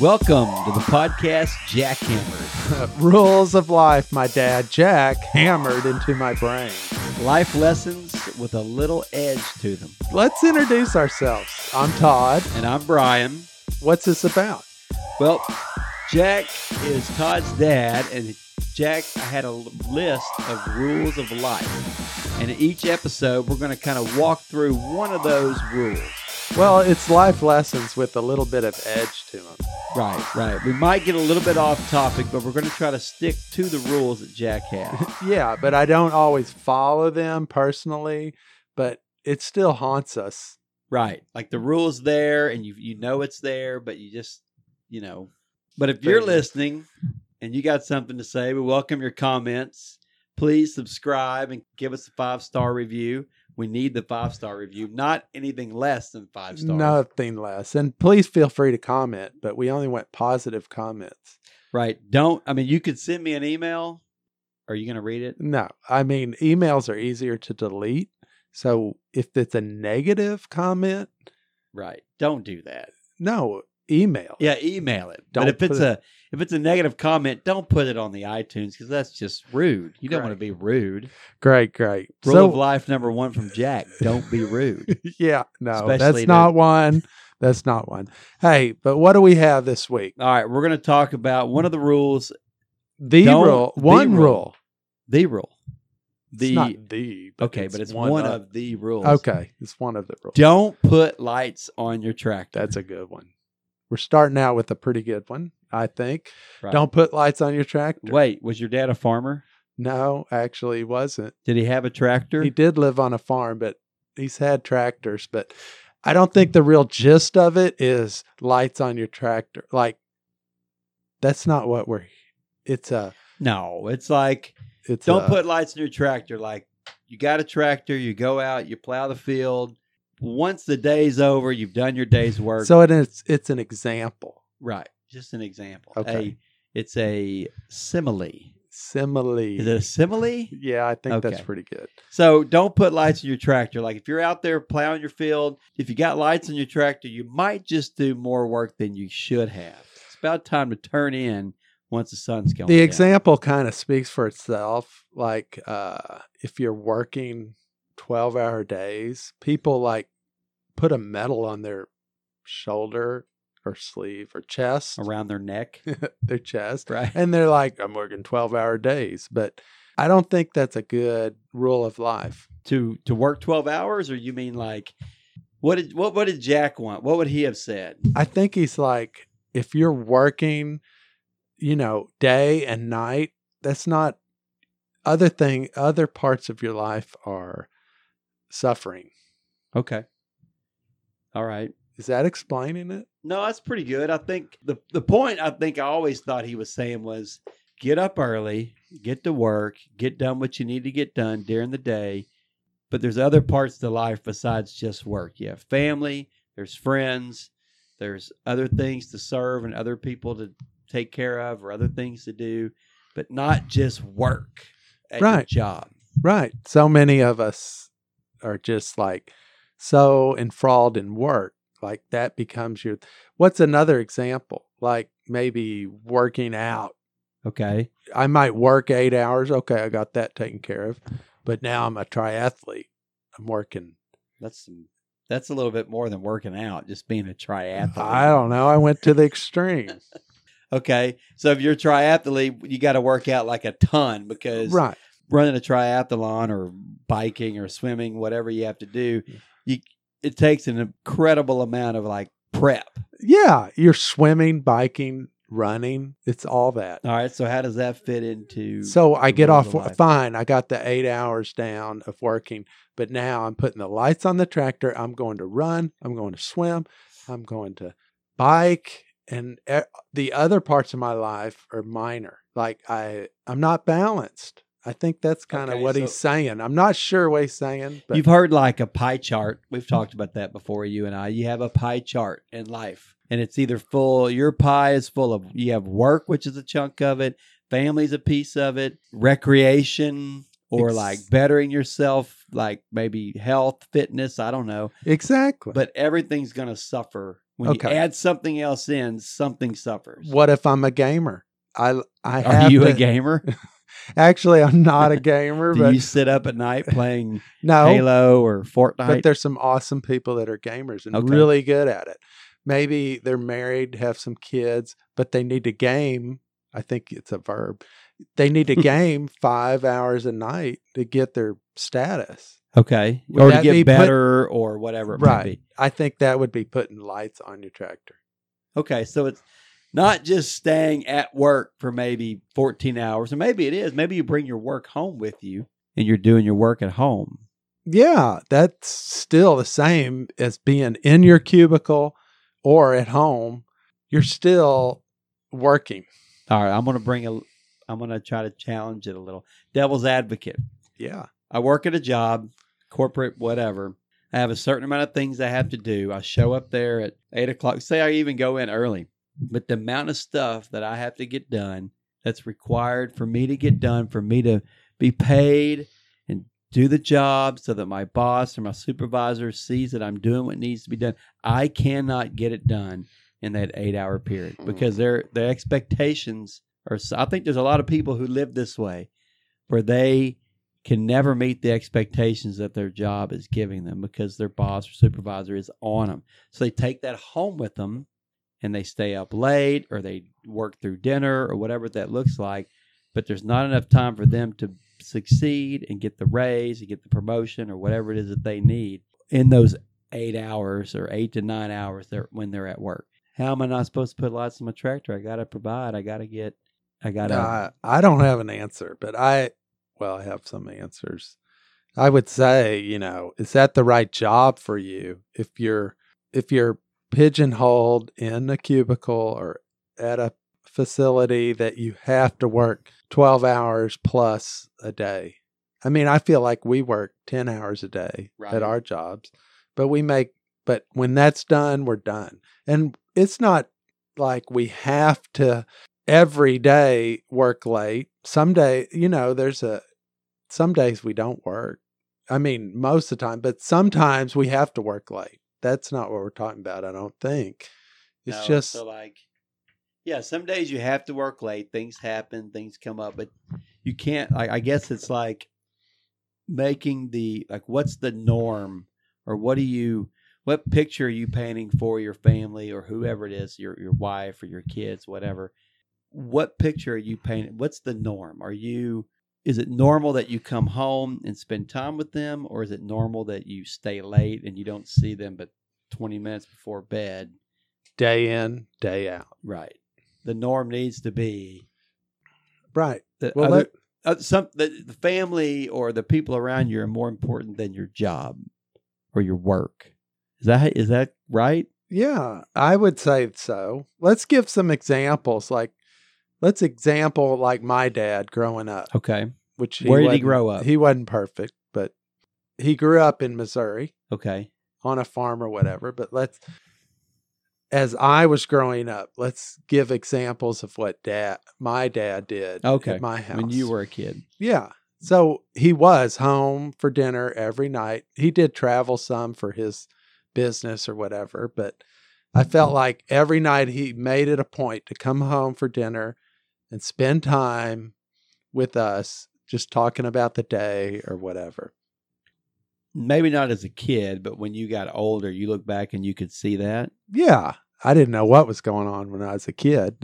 Welcome to the podcast Jackhammered. Rules of life, my dad Jack hammered into my brain. Life lessons with a little edge to them. Let's introduce ourselves. I'm Todd. And I'm Brian. What's this about? Well, Jack is Todd's dad, and Jack, I had a list of rules of life. And in each episode, we're going to kind of walk through one of those rules. Well, it's life lessons with a little bit of edge to them. Right, right. We might get a little bit off topic, but we're going to try to stick to the rules that Jack has. yeah, but I don't always follow them personally, but it still haunts us. Right. Like the rules there and you you know it's there, but you just, you know. But if you're listening and you got something to say, we welcome your comments. Please subscribe and give us a five-star review. We need the five star review, not anything less than five stars. Nothing less. And please feel free to comment, but we only want positive comments. Right. Don't, I mean, you could send me an email. Are you going to read it? No. I mean, emails are easier to delete. So if it's a negative comment, right. Don't do that. No, email. Yeah, email it. Don't but if it's it, a if it's a negative comment, don't put it on the iTunes because that's just rude. You don't want to be rude. Great, great. Rule so, of life number one from Jack: Don't be rude. yeah, no, Especially that's not one. That's not one. Hey, but what do we have this week? All right, we're going to talk about one of the rules. The rule, one the rule. rule, the rule. The it's not the okay, but it's one, one of, of the rules. Okay, it's one of the rules. Don't put lights on your tractor. That's a good one. We're starting out with a pretty good one, I think. Right. Don't put lights on your tractor. Wait, was your dad a farmer? No, actually, he wasn't. Did he have a tractor? He did live on a farm, but he's had tractors. But I don't think the real gist of it is lights on your tractor. Like, that's not what we're. It's a. No, it's like. It's don't a, put lights in your tractor. Like, you got a tractor, you go out, you plow the field, once the day's over, you've done your day's work. So it's it's an example, right? Just an example. Okay, a, it's a simile. Simile. Is it a simile? Yeah, I think okay. that's pretty good. So don't put lights in your tractor. Like if you're out there plowing your field, if you got lights in your tractor, you might just do more work than you should have. It's about time to turn in once the sun's going. The example kind of speaks for itself. Like uh, if you're working 12 hour days, people like put a medal on their shoulder or sleeve or chest around their neck, their chest. Right. And they're like, I'm working 12 hour days. But I don't think that's a good rule of life. To to work 12 hours or you mean like what did what what did Jack want? What would he have said? I think he's like if you're working, you know, day and night, that's not other thing other parts of your life are suffering. Okay. All right. Is that explaining it? No, that's pretty good. I think the the point I think I always thought he was saying was get up early, get to work, get done what you need to get done during the day. But there's other parts to life besides just work. You have family, there's friends, there's other things to serve and other people to take care of or other things to do, but not just work at right. your job. Right. So many of us are just like so enthralled in work like that becomes your what's another example? Like maybe working out. Okay. I might work eight hours okay i got that taken care of but now i'm a triathlete. I'm working that's some that's a little bit more than working out just being a triathlete. I don't know i went to the extreme. Okay so if you're a triathlete you got to work out like a ton because right running a triathlon or biking or swimming, whatever you have to do, you it takes an incredible amount of like prep. Yeah, you're swimming, biking, running. It's all that. All right. So how does that fit into? So I get off fine. I got the eight hours down of working, but now I'm putting the lights on the tractor. I'm going to run. I'm going to swim. I'm going to bike, and the other parts of my life are minor. Like I, I'm not balanced. I think that's kind of okay, what so he's saying. I'm not sure what he's saying. But. You've heard like a pie chart. We've talked about that before, you and I. You have a pie chart in life, and it's either full, your pie is full of, you have work, which is a chunk of it, family's a piece of it, recreation, or Ex- like bettering yourself, like maybe health, fitness. I don't know. Exactly. But everything's going to suffer When Okay. you add something else in, something suffers. What if I'm a gamer? I I Are have you to, a gamer? Actually, I'm not a gamer, Do but you sit up at night playing no. Halo or Fortnite? But there's some awesome people that are gamers and Okay. really good at it. Maybe they're married, have some kids, but they need to game. I think it's a verb. They need to game five hours a night to get their status. Okay. Would or to that be get put- better or whatever it might Right. be. I think that would be putting lights on your tractor. Okay. So it's not just staying at work for maybe 14 hours, or maybe it is. Maybe you bring your work home with you and you're doing your work at home. Yeah, that's still the same as being in your cubicle or at home. You're still working. All right. I'm going to bring a, I'm going to try to challenge it a little. Devil's advocate. Yeah. I work at a job, corporate, whatever. I have a certain amount of things I have to do. I show up there at eight o'clock. Say I even go in early, but the amount of stuff that I have to get done that's required for me to get done, for me to be paid and do the job so that my boss or my supervisor sees that I'm doing what needs to be done. I cannot get it done in that eight hour period hmm. because their their expectations are. I think there's a lot of people who live this way, where they can never meet the expectations that their job is giving them because their boss or supervisor is on them. So they take that home with them and they stay up late or they work through dinner or whatever that looks like. But there's not enough time for them to succeed and get the raise and get the promotion or whatever it is that they need in those eight hours or eight to nine hours they're, when they're at work. How am I not supposed to put lots in my tractor? I got to provide. I got to get, I got to. Uh, I don't have an answer, but I, well, I have some answers. I would say, you know, is that the right job for you? If you're, if you're pigeonholed in a cubicle or at a facility that you have to work 12 hours plus a day. I mean, I feel like we work 10 hours a day Right. at our jobs, but we make, but when that's done, we're done. And it's not like we have to every day work late. Some day, you know, there's a, some days we don't work. I mean, most of the time, but sometimes we have to work late. That's not what we're talking about, I don't think. It's No, just, so like, yeah, some days you have to work late. Things happen, things come up, but you can't. I, I guess it's like making the like, what's the norm, or what do you, what picture are you painting for your family or whoever it is, your your wife or your kids, whatever. What picture are you painting? What's the norm? Are you is it normal that you come home and spend time with them, or is it normal that you stay late and you don't see them but twenty minutes before bed? day in, day out. Right. The norm needs to be Right. that Well, other, uh, some the, the family or the people around you are more important than your job or your work. Is that is that right? Yeah, I would say so. Let's give some examples. Like, let's example like my dad growing up, Okay. which Where did he grow up? He wasn't perfect, but he grew up in Missouri Okay. on a farm or whatever. But let's, as I was growing up, let's give examples of what dad, my dad did. Okay. at my house When you were a kid. Yeah. So he was home for dinner every night. He did travel some for his business or whatever, but I felt mm-hmm. like every night he made it a point to come home for dinner and spend time with us, just talking about the day or whatever. Maybe not as a kid, but when you got older, you look back and you could see that. Yeah. I didn't know what was going on when I was a kid.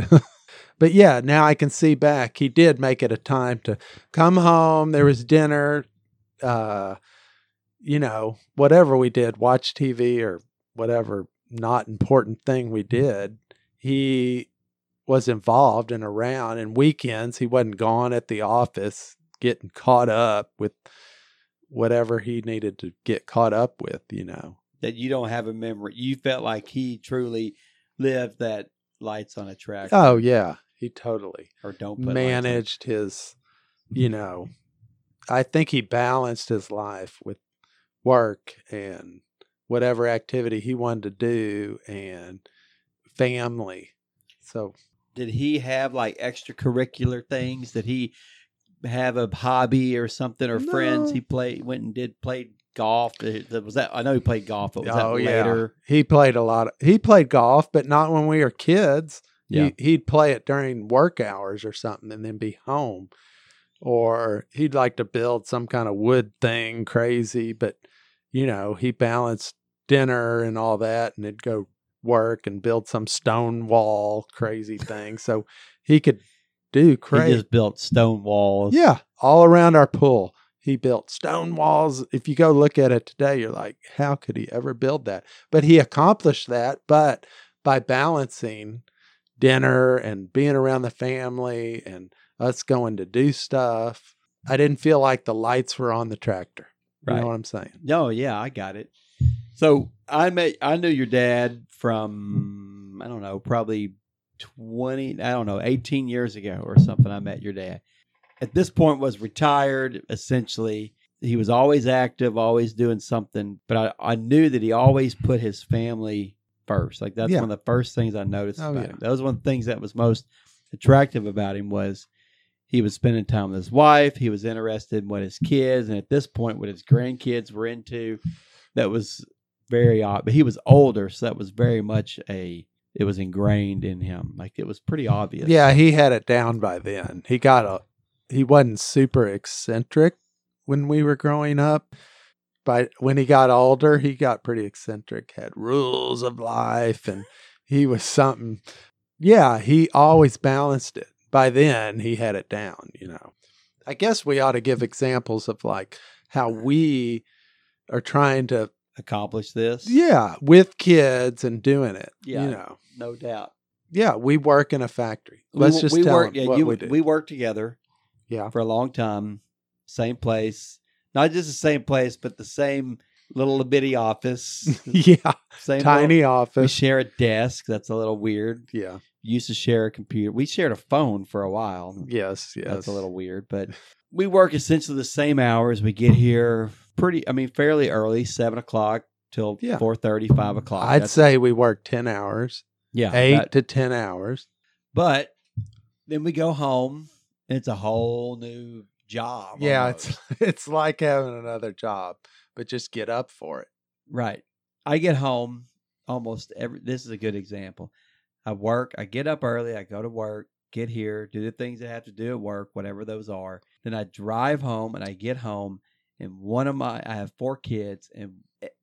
but yeah, now I can see back. He did make it a time to come home. There was dinner, uh, you know, whatever we did, watch TV or whatever not important thing we did. He was involved and around. And weekends, he wasn't gone at the office getting caught up with whatever he needed to get caught up with, you know. That you don't have a memory. You felt like he truly lived that lights on a track. Oh, yeah. He totally. or don't managed his, you know, I think he balanced his life with work and whatever activity he wanted to do and family. So, did he have like extracurricular things? Did he have a hobby or something or friends he played went and did played golf? Was that I know he played golf, but was that Oh, yeah. later? He played a lot. Of, he played golf, but not when we were kids. Yeah. He, he'd play it during work hours or something, and then be home. Or he'd like to build some kind of wood thing crazy, but you know he balanced dinner and all that, and it'd go work and build some stone wall mm. crazy thing. So he could do He crazy. just built stone walls. Yeah, all around our pool. He built stone walls. If you go look at it today, you're like, how could he ever build that? But he accomplished that, but by balancing dinner and being around the family and us going to do stuff, I didn't feel like the lights were on the tractor. You Right. know what I'm saying? No, yeah, I got it. So I met I knew your dad from I don't know, probably twenty I don't know, eighteen years ago or something. I met your dad. At this point was retired, essentially. He was always active, always doing something, but I, I knew that he always put his family first. Like that's Yeah. one of the first things I noticed Oh, about yeah. him. That was one of the things that was most attractive about him was he was spending time with his wife. He was interested in what his kids and at this point what his grandkids were into. That was very odd. But he was older, so that was very much a it was ingrained in him. Like it was pretty obvious. Yeah, he had it down by then. He got a he wasn't super eccentric when we were growing up. But when he got older, he got pretty eccentric, had rules of life and he was something yeah, he always balanced it. By then he had it down, you know. I guess we ought to give examples of like how we are trying to Accomplish this. yeah, with kids and doing it. Yeah. You know. No doubt. Yeah, we work in a factory. We Let's wo- just we them yeah, what you, we do. we worked together yeah. for a long time. Same place. Not just the same place, but the same little bitty office. yeah. Same Tiny little- we share a desk. That's a little weird. yeah. Used to share a computer. We shared a phone for a while. Yes. Yes. That's a little weird, but we work essentially the same hours. We get here pretty, I mean, fairly early, seven o'clock till Yeah. four thirty, five o'clock. I'd That's- say we work 10 hours, yeah, eight that- to 10 hours. but then we go home. And it's a whole new job. Yeah. almost. It's, it's like having another job, but just get up for it. right. I get home almost every. This is a good example. I work. I get up early. I go to work. Get here. Do the things I have to do at work, whatever those are. Then I drive home, and I get home, and one of my I have four kids, and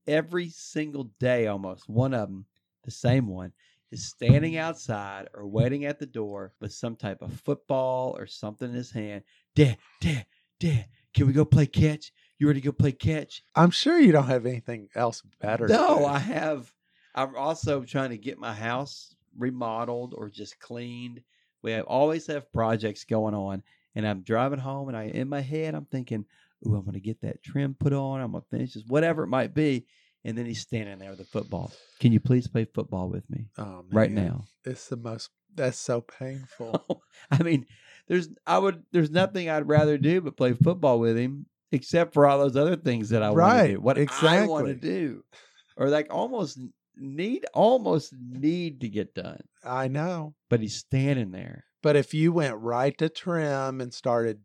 every single day, almost one of them, the same one, is standing outside or waiting at the door with some type of football or something in his hand. Dad, Dad, Dad, can we go play catch? You ready to go play catch? I'm sure you don't have anything else better. No. I have. I'm also trying to get my house remodeled or just cleaned. We have, always have projects going on, and I'm driving home, and I in my head I'm thinking, "Ooh, I'm going to get that trim put on. I'm going to finish this, whatever it might be." And then he's standing there with a football. Can you please play football with me oh, right now? It's the most, that's so painful. I mean, there's I would there's nothing I'd rather do but play football with him, except for all those other things that I want to Right, do. What I want to do, or like almost need almost need to get done. I know. But he's standing there. But if you went right to trim and started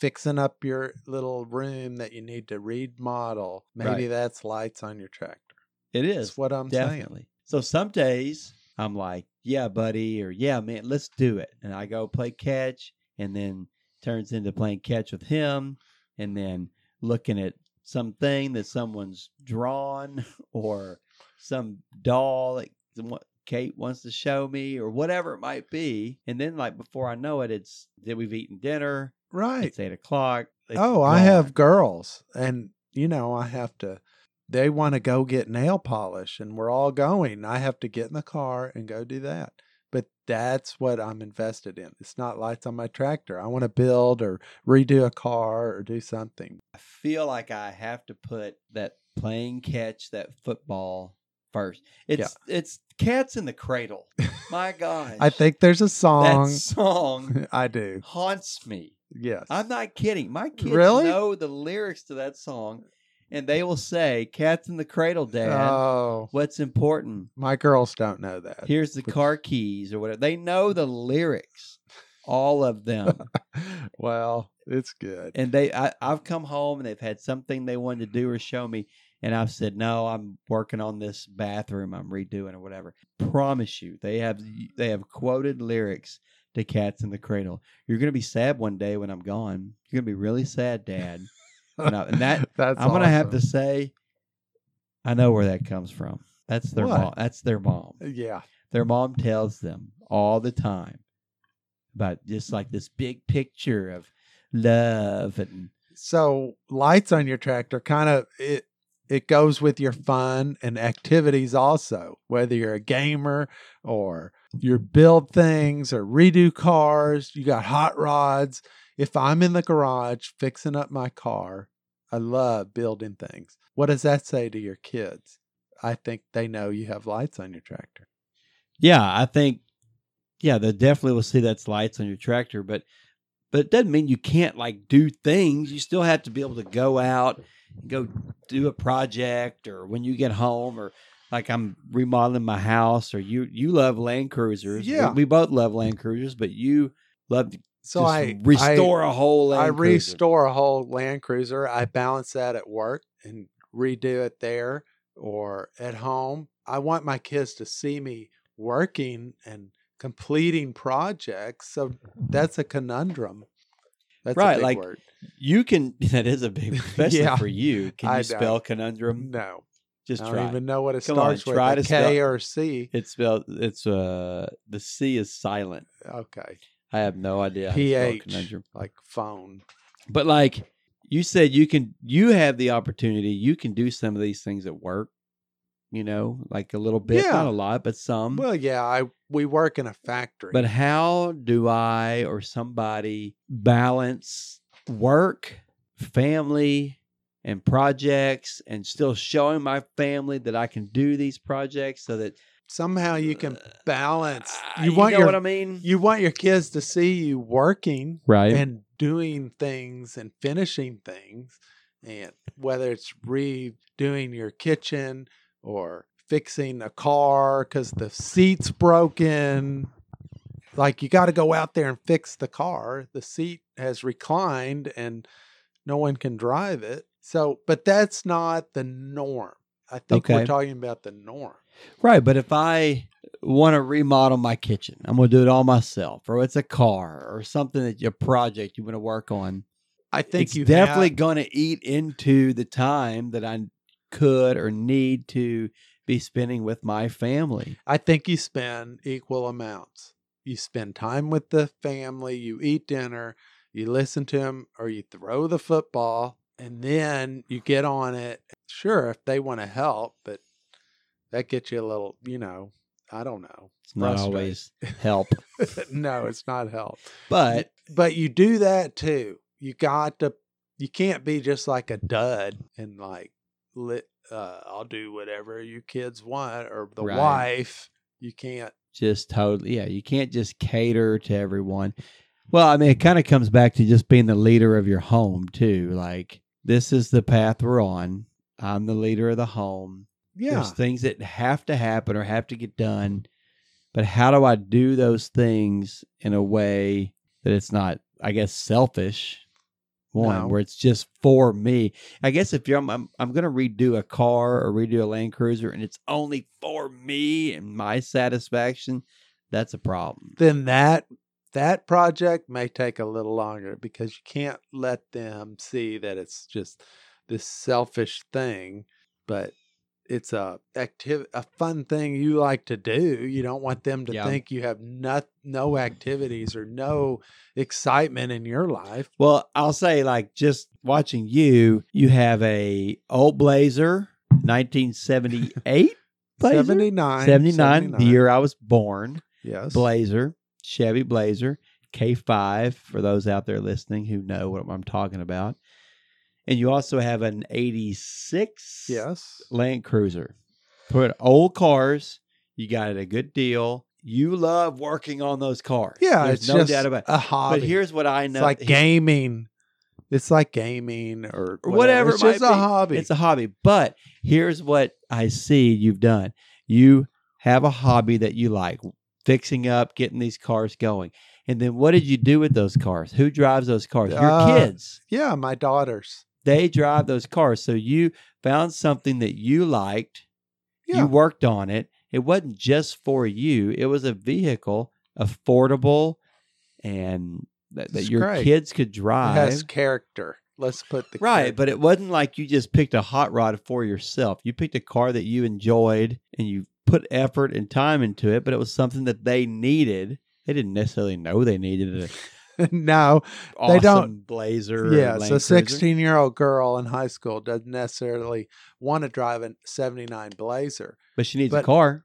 fixing up your little room that you need to remodel, maybe Right. that's lights on your tractor. It is That's what I'm saying. definitely. So some days I'm like, yeah, buddy, or yeah, man, let's do it. And I go play catch, and then turns into playing catch with him, and then looking at something that someone's drawn or some doll that Kate wants to show me or whatever it might be. And then like before I know it, it's that we've eaten dinner. Right. It's eight o'clock. it's Oh, I have girls, and you know, I have to. They want to go get nail polish, and we're all going. I have to get in the car and go do that. But that's what I'm invested in. It's not lights on my tractor. I want to build or redo a car or do something. I feel like I have to put that playing catch, that football first. It's it's cats in the cradle. My gosh. I think there's a song. that song. song I do. haunts me. Yes. I'm not kidding. My kids Really? know the lyrics to that song and they will say, Cats in the cradle, Dad. Oh, What's important? my girls don't know that. Here's the car keys or whatever. They know the lyrics all of them. well, it's good. and they I, I've come home and they've had something they wanted to do or show me and I've said no I'm working on this bathroom I'm redoing or whatever promise you they have they have quoted lyrics to Cats in the Cradle. You're gonna be sad one day when I'm gone. You're gonna be really sad dad. And, I- and that That's I'm gonna have to say I know where that comes from. That's their What? mom that's their mom. Uh, yeah. their mom tells them all the time about just like this big picture of love and So lights on your tractor kind of it it goes with your fun and activities also, whether you're a gamer or you build things or redo cars, you got hot rods. If I'm in the garage fixing up my car, I love building things. What does that say to your kids? I think they know you have lights on your tractor. Yeah, I think yeah, they definitely will see that's lights on your tractor, but but it doesn't mean you can't like do things. You still have to be able to go out, and go do a project or when you get home or like I'm remodeling my house or you you love Land Cruisers. Yeah. We, both love Land Cruisers, but you love to So I restore a whole I, Land I Cruiser. restore a whole Land Cruiser. I balance that at work and redo it there or at home. I want my kids to see me working and completing projects. So that's a conundrum. That's Right, a big like- word. You can that is a big especially Yeah. for you. Can I you spell don't. conundrum? No, Just I try. don't even know what it Come on, starts with. try a to K spell- or C. It's spelled. It's uh the C is silent. Okay, I have no idea. How to spell PH conundrum. like phone. But like you said, you can. You have the opportunity. You can do some of these things at work. You know, like a little bit, Yeah. not a lot, but some. Well, yeah, I we work in a factory. but how do I or somebody balance work, family, and projects, and still showing my family that I can do these projects so that somehow you can Uh, balance. uh, You want know your what I mean, you want your kids to see you working right? and doing things and finishing things and whether it's redoing your kitchen or fixing a car because the seat's broken like you got to go out there and fix the car the seat has reclined and no one can drive it so but that's not the norm i think we're talking about the norm Right, but if I want to remodel my kitchen, I'm going to do it all myself, or it's a car or something that your project you want to work on. i think it's you definitely have- going to eat into the time that I could or need to be spending with my family. I think you spend equal amounts. You spend time with the family, you eat dinner, you listen to them, or you throw the football, and then you get on it. Sure, if they want to help, but that gets you a little, you know, I don't know. It's not always help, no, it's not help. but But you do that too. You got to, you can't be just like a dud and like, lit, uh, I'll do whatever you kids want or the Right. wife. You can't. just totally, yeah, you can't just cater to everyone. Well, I mean, it kind of comes back to just being the leader of your home, too. Like, this is the path we're on. I'm the leader of the home. Yeah. There's things that have to happen or have to get done. But how do I do those things in a way that it's not, I guess, selfish? One No. where it's just for me. I guess if you're, I'm, I'm, I'm going to redo a car or redo a Land Cruiser, and it's only for me and my satisfaction. That's a problem. then that that project may take a little longer because you can't let them see that it's just this selfish thing but it's a active a fun thing you like to do you don't want them to Yeah. think you have not no activities or no excitement in your life Well, I'll say like just watching you, you have a old Blazer, 1978 Blazer, 79 79, the year I was born. yes Blazer, Chevy Blazer, K5 for those out there listening who know what I'm talking about. And you also have an 86 yes Land Cruiser. Put old cars, you got it a good deal. You love working on those cars. yeah There's it's no just doubt about it. a hobby But here's what I know. it's like gaming it's like gaming or whatever, whatever it's it just a be. hobby It's a hobby. But here's what I see you've done. You have a hobby that you like, fixing up, getting these cars going. And then what did you do with those cars? Who drives those cars? Your Uh, kids. Yeah, my daughters. They drive those cars. So you found something that you liked. Yeah. You worked on it. It wasn't just for you. It was a vehicle, affordable, and that, that your great. kids could It drive. has character. Let's put the Right, character- but it wasn't like you just picked a hot rod for yourself. You picked a car that you enjoyed and you put effort and time into it, but it was something that they needed. They didn't necessarily know they needed it. no, awesome They don't- blazer. yeah. So, sixteen-year-old girl in high school doesn't necessarily want to drive a '79 Blazer, but she needs a car.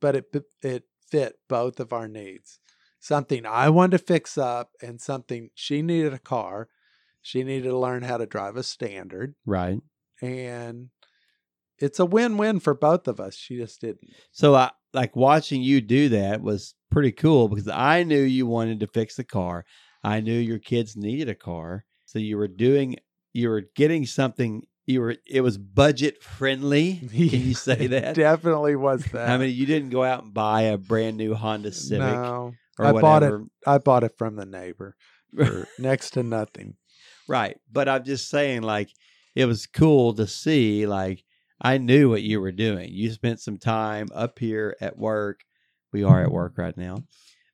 but it it fit both of our needs. Something I wanted to fix up, and something she needed a car. She needed to learn how to drive a standard, Right. and it's a win-win for both of us. She just didn't. So I like watching you do that was pretty cool because I knew you wanted to fix the car. I knew your kids needed a car. So you were doing you were getting something you were it was budget friendly. Can you say It that? definitely was that. I mean, you didn't go out and buy a brand new Honda Civic no, or I bought it- I bought it from the neighbor for next to nothing. right. But I'm just saying, like, it was cool to see, like, I knew what you were doing. You spent some time up here at work. We are at mm-hmm. work right now.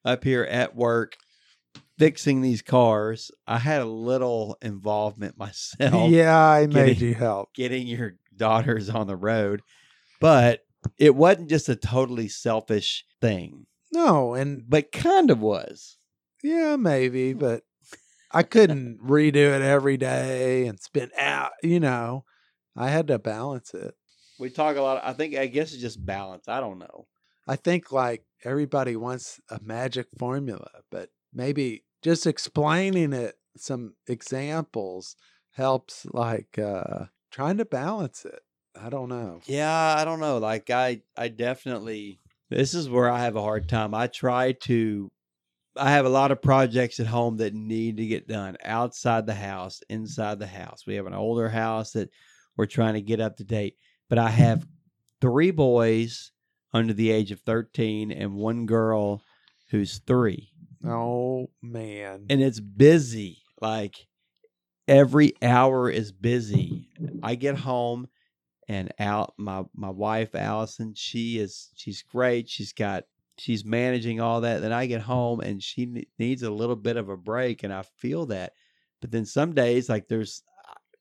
Up here at work fixing these cars. I had a little involvement myself yeah, I made getting- you help. getting your daughters on the road, but it wasn't just a totally selfish thing, No, and but kind of was. yeah, maybe, but I couldn't redo it every day and spend out. You know, I had to balance it. We talk a lot. I think, I guess it's just balance. I don't know. I think like everybody wants a magic formula, but maybe just explaining it, some examples helps like uh trying to balance it. I don't know. Yeah, I don't know. Like I I definitely this is where I have a hard time. I try to I have a lot of projects at home that need to get done outside the house, inside the house. We have an older house that we're trying to get up to date, but I mm-hmm. have three boys under the age of 13 and one girl who's 3. Oh man. and it's busy. Like every hour is busy. I get home and out my my wife Allison, she is she's great. She's got she's managing all that. Then I get home and she needs a little bit of a break, and I feel that. But then some days, like there's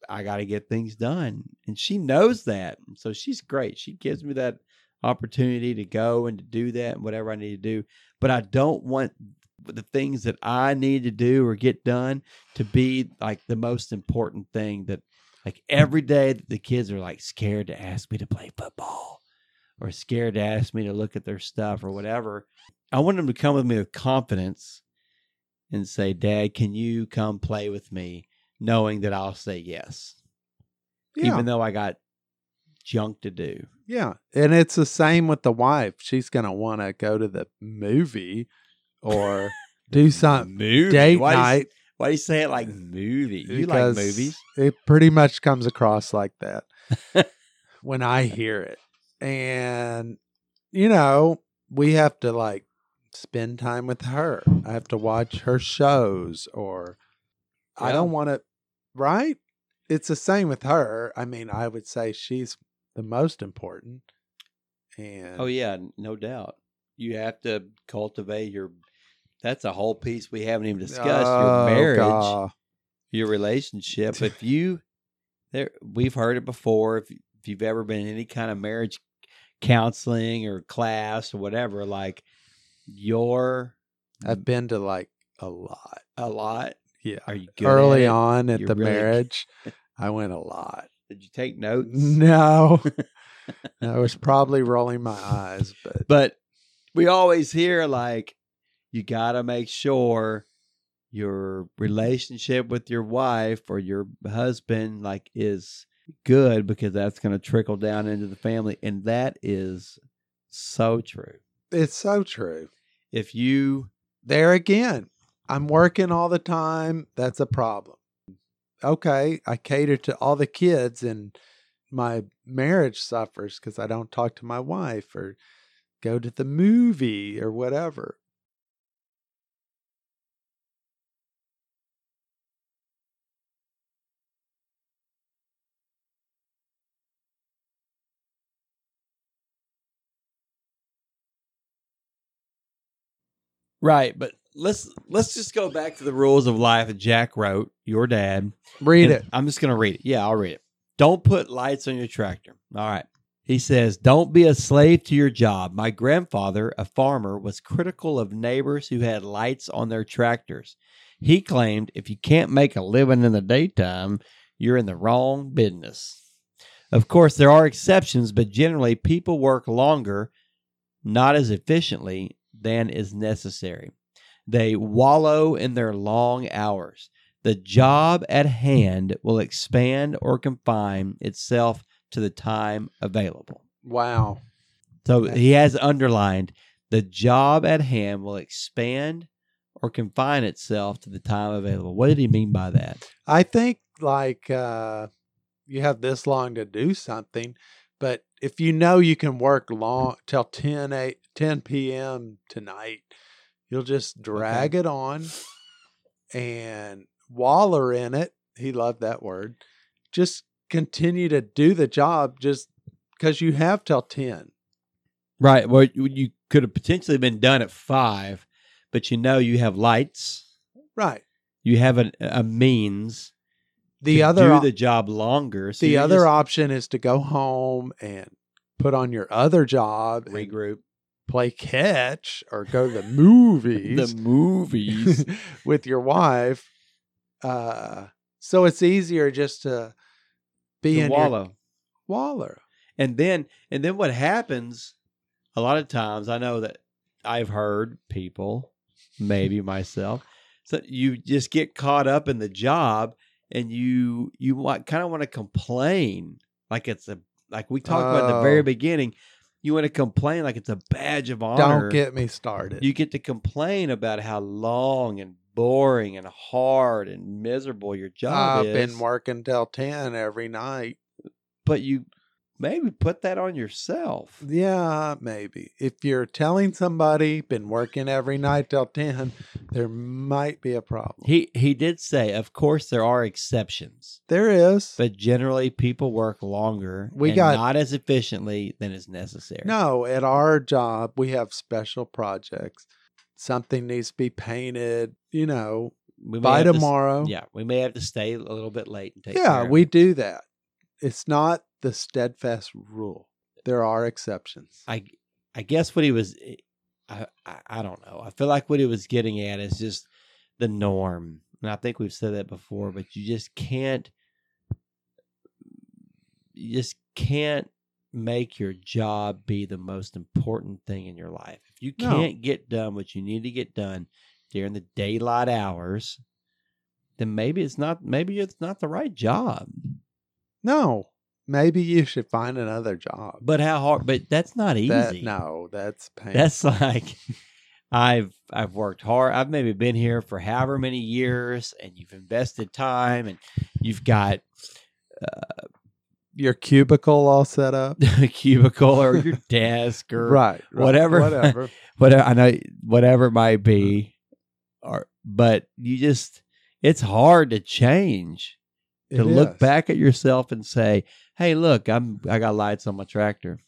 I got to get things done, and she knows that. So she's great. She gives me that opportunity to go and to do that and whatever I need to do. But I don't want the things that I need to do or get done to be like the most important thing that like every day that the kids are like scared to ask me to play football or scared to ask me to look at their stuff or whatever. I want them to come with me with confidence and say, Dad, can you come play with me? Knowing that I'll say yes, Yeah. even though I got junk to do. Yeah. And it's the same with the wife. She's going to want to go to the movie or do something movie. date why night. you, why do you say it like movie? You like movies? It pretty much comes across like that when I hear it. And, you know, we have to like spend time with her. I have to watch her shows or I don't want to, right? It's the same with her. I mean, I would say she's the most important. Oh, and Oh yeah, no doubt. You have to cultivate your. That's a whole piece we haven't even discussed. Oh, your marriage, God. your relationship. If you, there, we've heard it before. If if you've ever been in any kind of marriage counseling or class or whatever, like your I've been to like a lot. a lot. Yeah. Are you good? Early at on at You're the really- marriage, I went a lot. Did you take notes? No. I was probably rolling my eyes, but But we always hear like you got to make sure your relationship with your wife or your husband like is good because that's going to trickle down into the family and that is so true. it's so true. If you There again, I'm working all the time. That's a problem. Okay, I cater to all the kids and my marriage suffers because I don't talk to my wife or go to the movie or whatever. Right, but let's let's just go back to the rules of life that Jack wrote. Your dad. Read it. I'm just gonna read it. Yeah, I'll read it. Don't put lights on your tractor. All right. He says, Don't be a slave to your job. My grandfather, a farmer, was critical of neighbors who had lights on their tractors. He claimed if you can't make a living in the daytime, you're in the wrong business. Of course, there are exceptions, but generally, people work longer, not as efficiently than is necessary. They wallow in their long hours. The job at hand will expand or confine itself to the time available. Wow. So he has underlined the job at hand will expand or confine itself to the time available. What did he mean by that? I think like uh you have this long to do something, but if you know you can work long till 10 8, 10 p.m. tonight, you'll just drag it on and waller in it. He loved that word. Just continue to do the job just because you have till 10. Right. Well, you, could have potentially been done at five, but you know you have lights, Right. you have an, a means The to other do the job longer. So the other just option is to go home and put on your other job regroup play catch or go to the movies the movies. with your wife. Uh, so it's easier just to be to in your wallow. waller. and then and then what happens a lot of times i know that i've heard people maybe myself so you just get caught up in the job and you you want kind of want to complain like it's a like we talked about in the very Oh. beginning you want to complain like it's a badge of honor Don't get me started. you get to complain about how long and boring and hard and miserable your job is. I've been working till 10 every night. but you maybe put that on yourself Yeah, maybe. If you're telling somebody been working every night till 10, there might be a problem. He he did say, of course, there are exceptions, There is. but generally people work longer. We and got- not as efficiently than is necessary. No, at our job, we have special projects. Something needs to be painted, you know, we by have to tomorrow. yeah, we may have to stay a little bit late and take. yeah, care of we it. do that. It's not the steadfast rule. There are exceptions. I I guess what he was, eh, I, I I don't know. I feel like what he was getting at is just the norm, and I think we've said that before. But you just can't, you just can't make your job be the most important thing in your life. If you can't get done what you need to get done during the daylight hours, then maybe it's not. Maybe it's not the right job. no, maybe you should find another job. But how hard? But that's not easy. That, no, that's pain. That's like I've I've worked hard. I've maybe been here for however many years, and you've invested time, and you've got uh, your cubicle all set up. cubicle or your desk or right, right, whatever. Whatever. whatever. I know whatever it might be, mm-hmm. or but you just it's hard to change to It look is. back at yourself and say, "Hey, look, I'm I got lights on my tractor.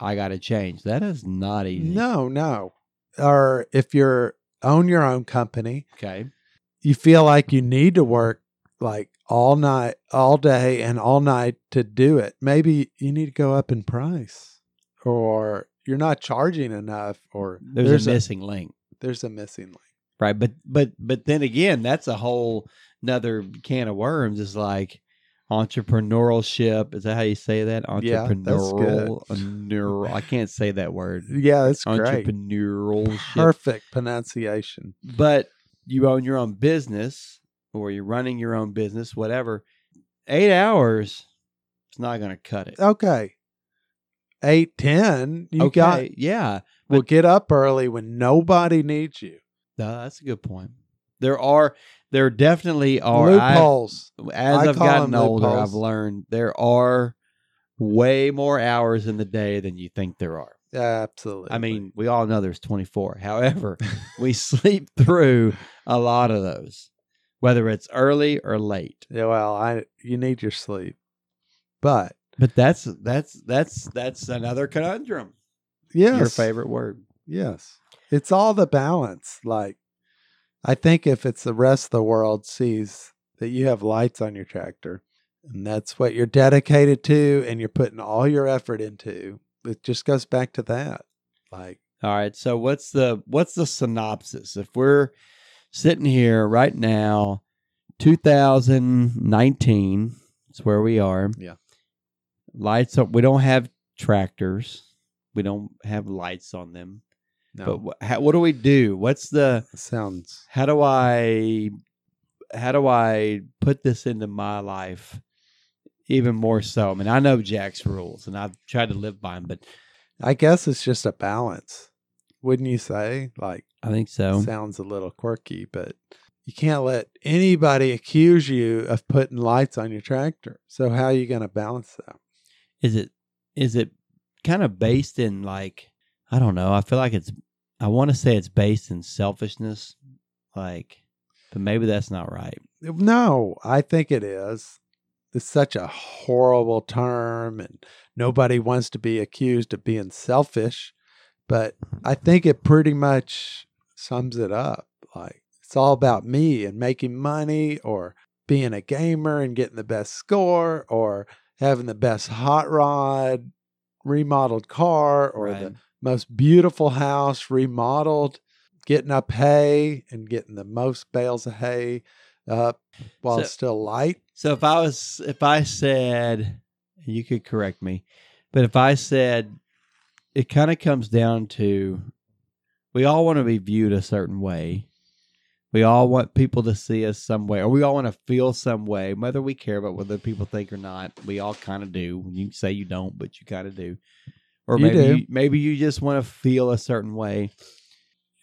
I got to change." That is not easy. No, no. Or if you're own your own company, Okay. you feel like you need to work like all night, all day, and all night to do it. Maybe you need to go up in price, or you're not charging enough, or There's, there's a a, missing link. there's a missing link. Right. But but but then again, that's a whole another can of worms. Is like entrepreneurship. Is that how you say that? Yeah. Entrepreneurial. Neural. I can't say that word. Yeah, that's great. Entrepreneurial. Perfect pronunciation. But you own your own business, or you're running your own business, whatever. Eight hours. It's not going to cut it. Okay. Eight, ten. You okay. got yeah. well get up early when nobody needs you. No, that's a good point. There are. There definitely are. I- Loopholes. as I I've gotten older, loopholes. I've learned there are way more hours in the day than you think there are. Absolutely. I mean, we all know there's 24. However, we sleep through a lot of those, whether it's early or late. yeah, well, I you need your sleep. But But that's that's that's that's another conundrum. yes. Your favorite word. Yes. It's all the balance. Like, I think if it's the rest of the world sees that you have lights on your tractor and that's what you're dedicated to and you're putting all your effort into, it just goes back to that. Like, All right. So what's the what's the synopsis? If we're sitting here right now, 2019 is where we are. Yeah. Lights up. We don't have tractors. We don't have lights on them. No, But wh- how, what do we do? What's the sounds how do I how do I put this into my life even more so? I mean, I know Jack's rules and I've tried to live by them, but I guess it's just a balance. Wouldn't you say? Like, I think so. sounds a little quirky, but you can't let anybody accuse you of putting lights on your tractor. So how are you going to balance that? is it is it kind of based in like I don't know. I feel like it's I want to say it's based in selfishness, like, but maybe that's not right. No, I think it is. It's such a horrible term, and nobody wants to be accused of being selfish. But I think it pretty much sums it up. Like, it's all about me and making money, or being a gamer and getting the best score, or having the best hot rod, remodeled car, or right? the most beautiful house remodeled, getting up hay and getting the most bales of hay up while So- it's still light. So if I was if I said you could correct me, but if I said it kind of comes down to we all want to be viewed a certain way. We all want people to see us some way, or we all want to feel some way, whether we care about whether people think or not. We all kind of do. You say you don't, but you kind of do. Or You maybe do. You, maybe you just want to feel a certain way.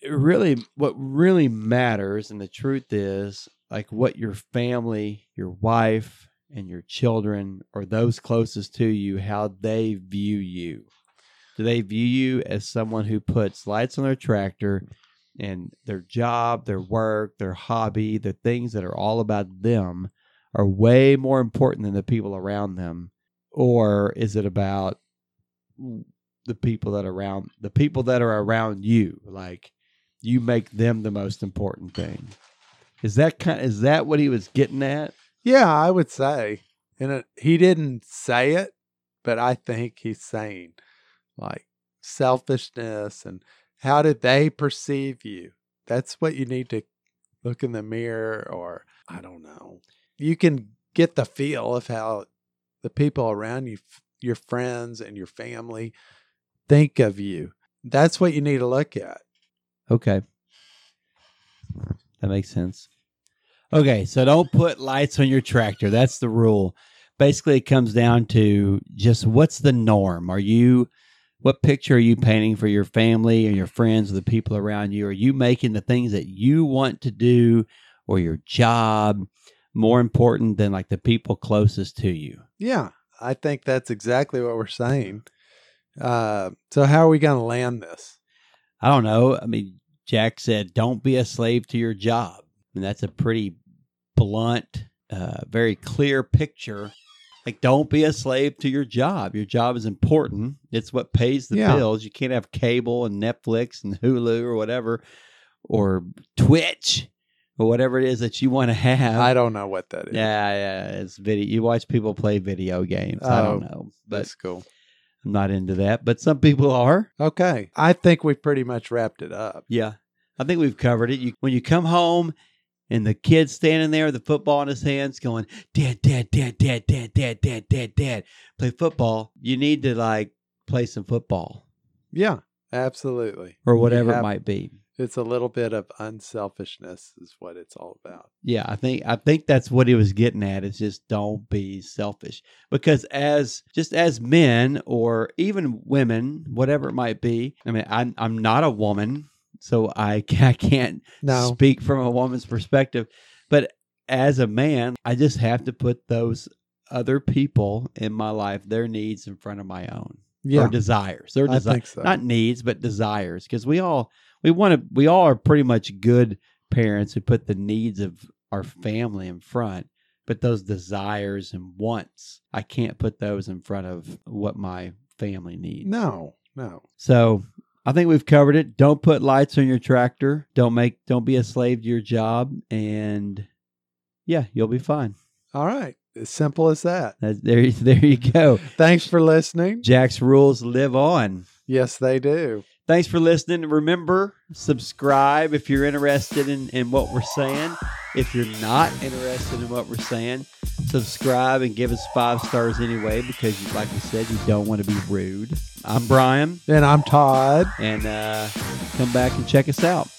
It really, what really matters, and the truth is, like what your family, your wife, and your children, or those closest to you, how they view you. Do they view you as someone who puts lights on their tractor and their job, their work, their hobby, the things that are all about them are way more important than the people around them? Or is it about the people that are around the people that are around you? Like you make them the most important thing. Is that kind is that what he was getting at? Yeah, I would say. And it, he didn't say it, but I think he's saying like selfishness and how did they perceive you? That's what you need to look in the mirror or I don't know. You can get the feel of how the people around you, your friends and your family think of you. That's what you need to look at. Okay. That makes sense. Okay, so don't put lights on your tractor. That's the rule. Basically, it comes down to just what's the norm? Are you, what picture are you painting for your family and your friends or the people around you? Are you making the things that you want to do or your job more important than like the people closest to you? Yeah, I think that's exactly what we're saying. Uh, so how are we going to land this? I don't know. I mean, Jack said, "Don't be a slave to your job," and that's a pretty blunt, uh, very clear picture. Like, don't be a slave to your job. Your job is important. It's what pays the Yeah. bills. You can't have cable and Netflix and Hulu or whatever, or Twitch or whatever it is that you want to have. I don't know what that is. yeah, yeah, it's video. You watch people play video games. I don't Oh, know, but That's cool. I'm not into that. But some people are. Okay. I think we've pretty much wrapped it up. Yeah, I think we've covered it. You, when you come home and the kid's standing there with the football in his hands, going, "Dad, Dad, Dad, Dad, Dad, Dad, Dad, Dad, Dad," play football. You need to like play some football Yeah, absolutely. or whatever it might be. It's a little bit of unselfishness is what it's all about. Yeah, I think I think that's what he was getting at. Is just don't be selfish because as just as men or even women, whatever it might be. I mean, I'm I'm not a woman, so I I can't No. speak from a woman's perspective. But as a man, I just have to put those other people in my life, their needs in front of my own Yeah. or desires. Their I desi- think so. not needs, but desires. Because we all we want to we all are pretty much good parents who put the needs of our family in front. But those desires and wants, I can't put those in front of what my family needs. no, no. So I think we've covered it. Don't put lights on your tractor. Don't make don't be a slave to your job and yeah, you'll be fine. All right. As simple as that. There there you go. Thanks for listening. Jack's rules live on. Yes, they do. Thanks for listening. Remember, subscribe if you're interested in, in what we're saying. If you're not interested in what we're saying, subscribe and give us five stars anyway because, you, like we said, you don't want to be rude. I'm Brian, And I'm Todd. and uh, come back and check us out.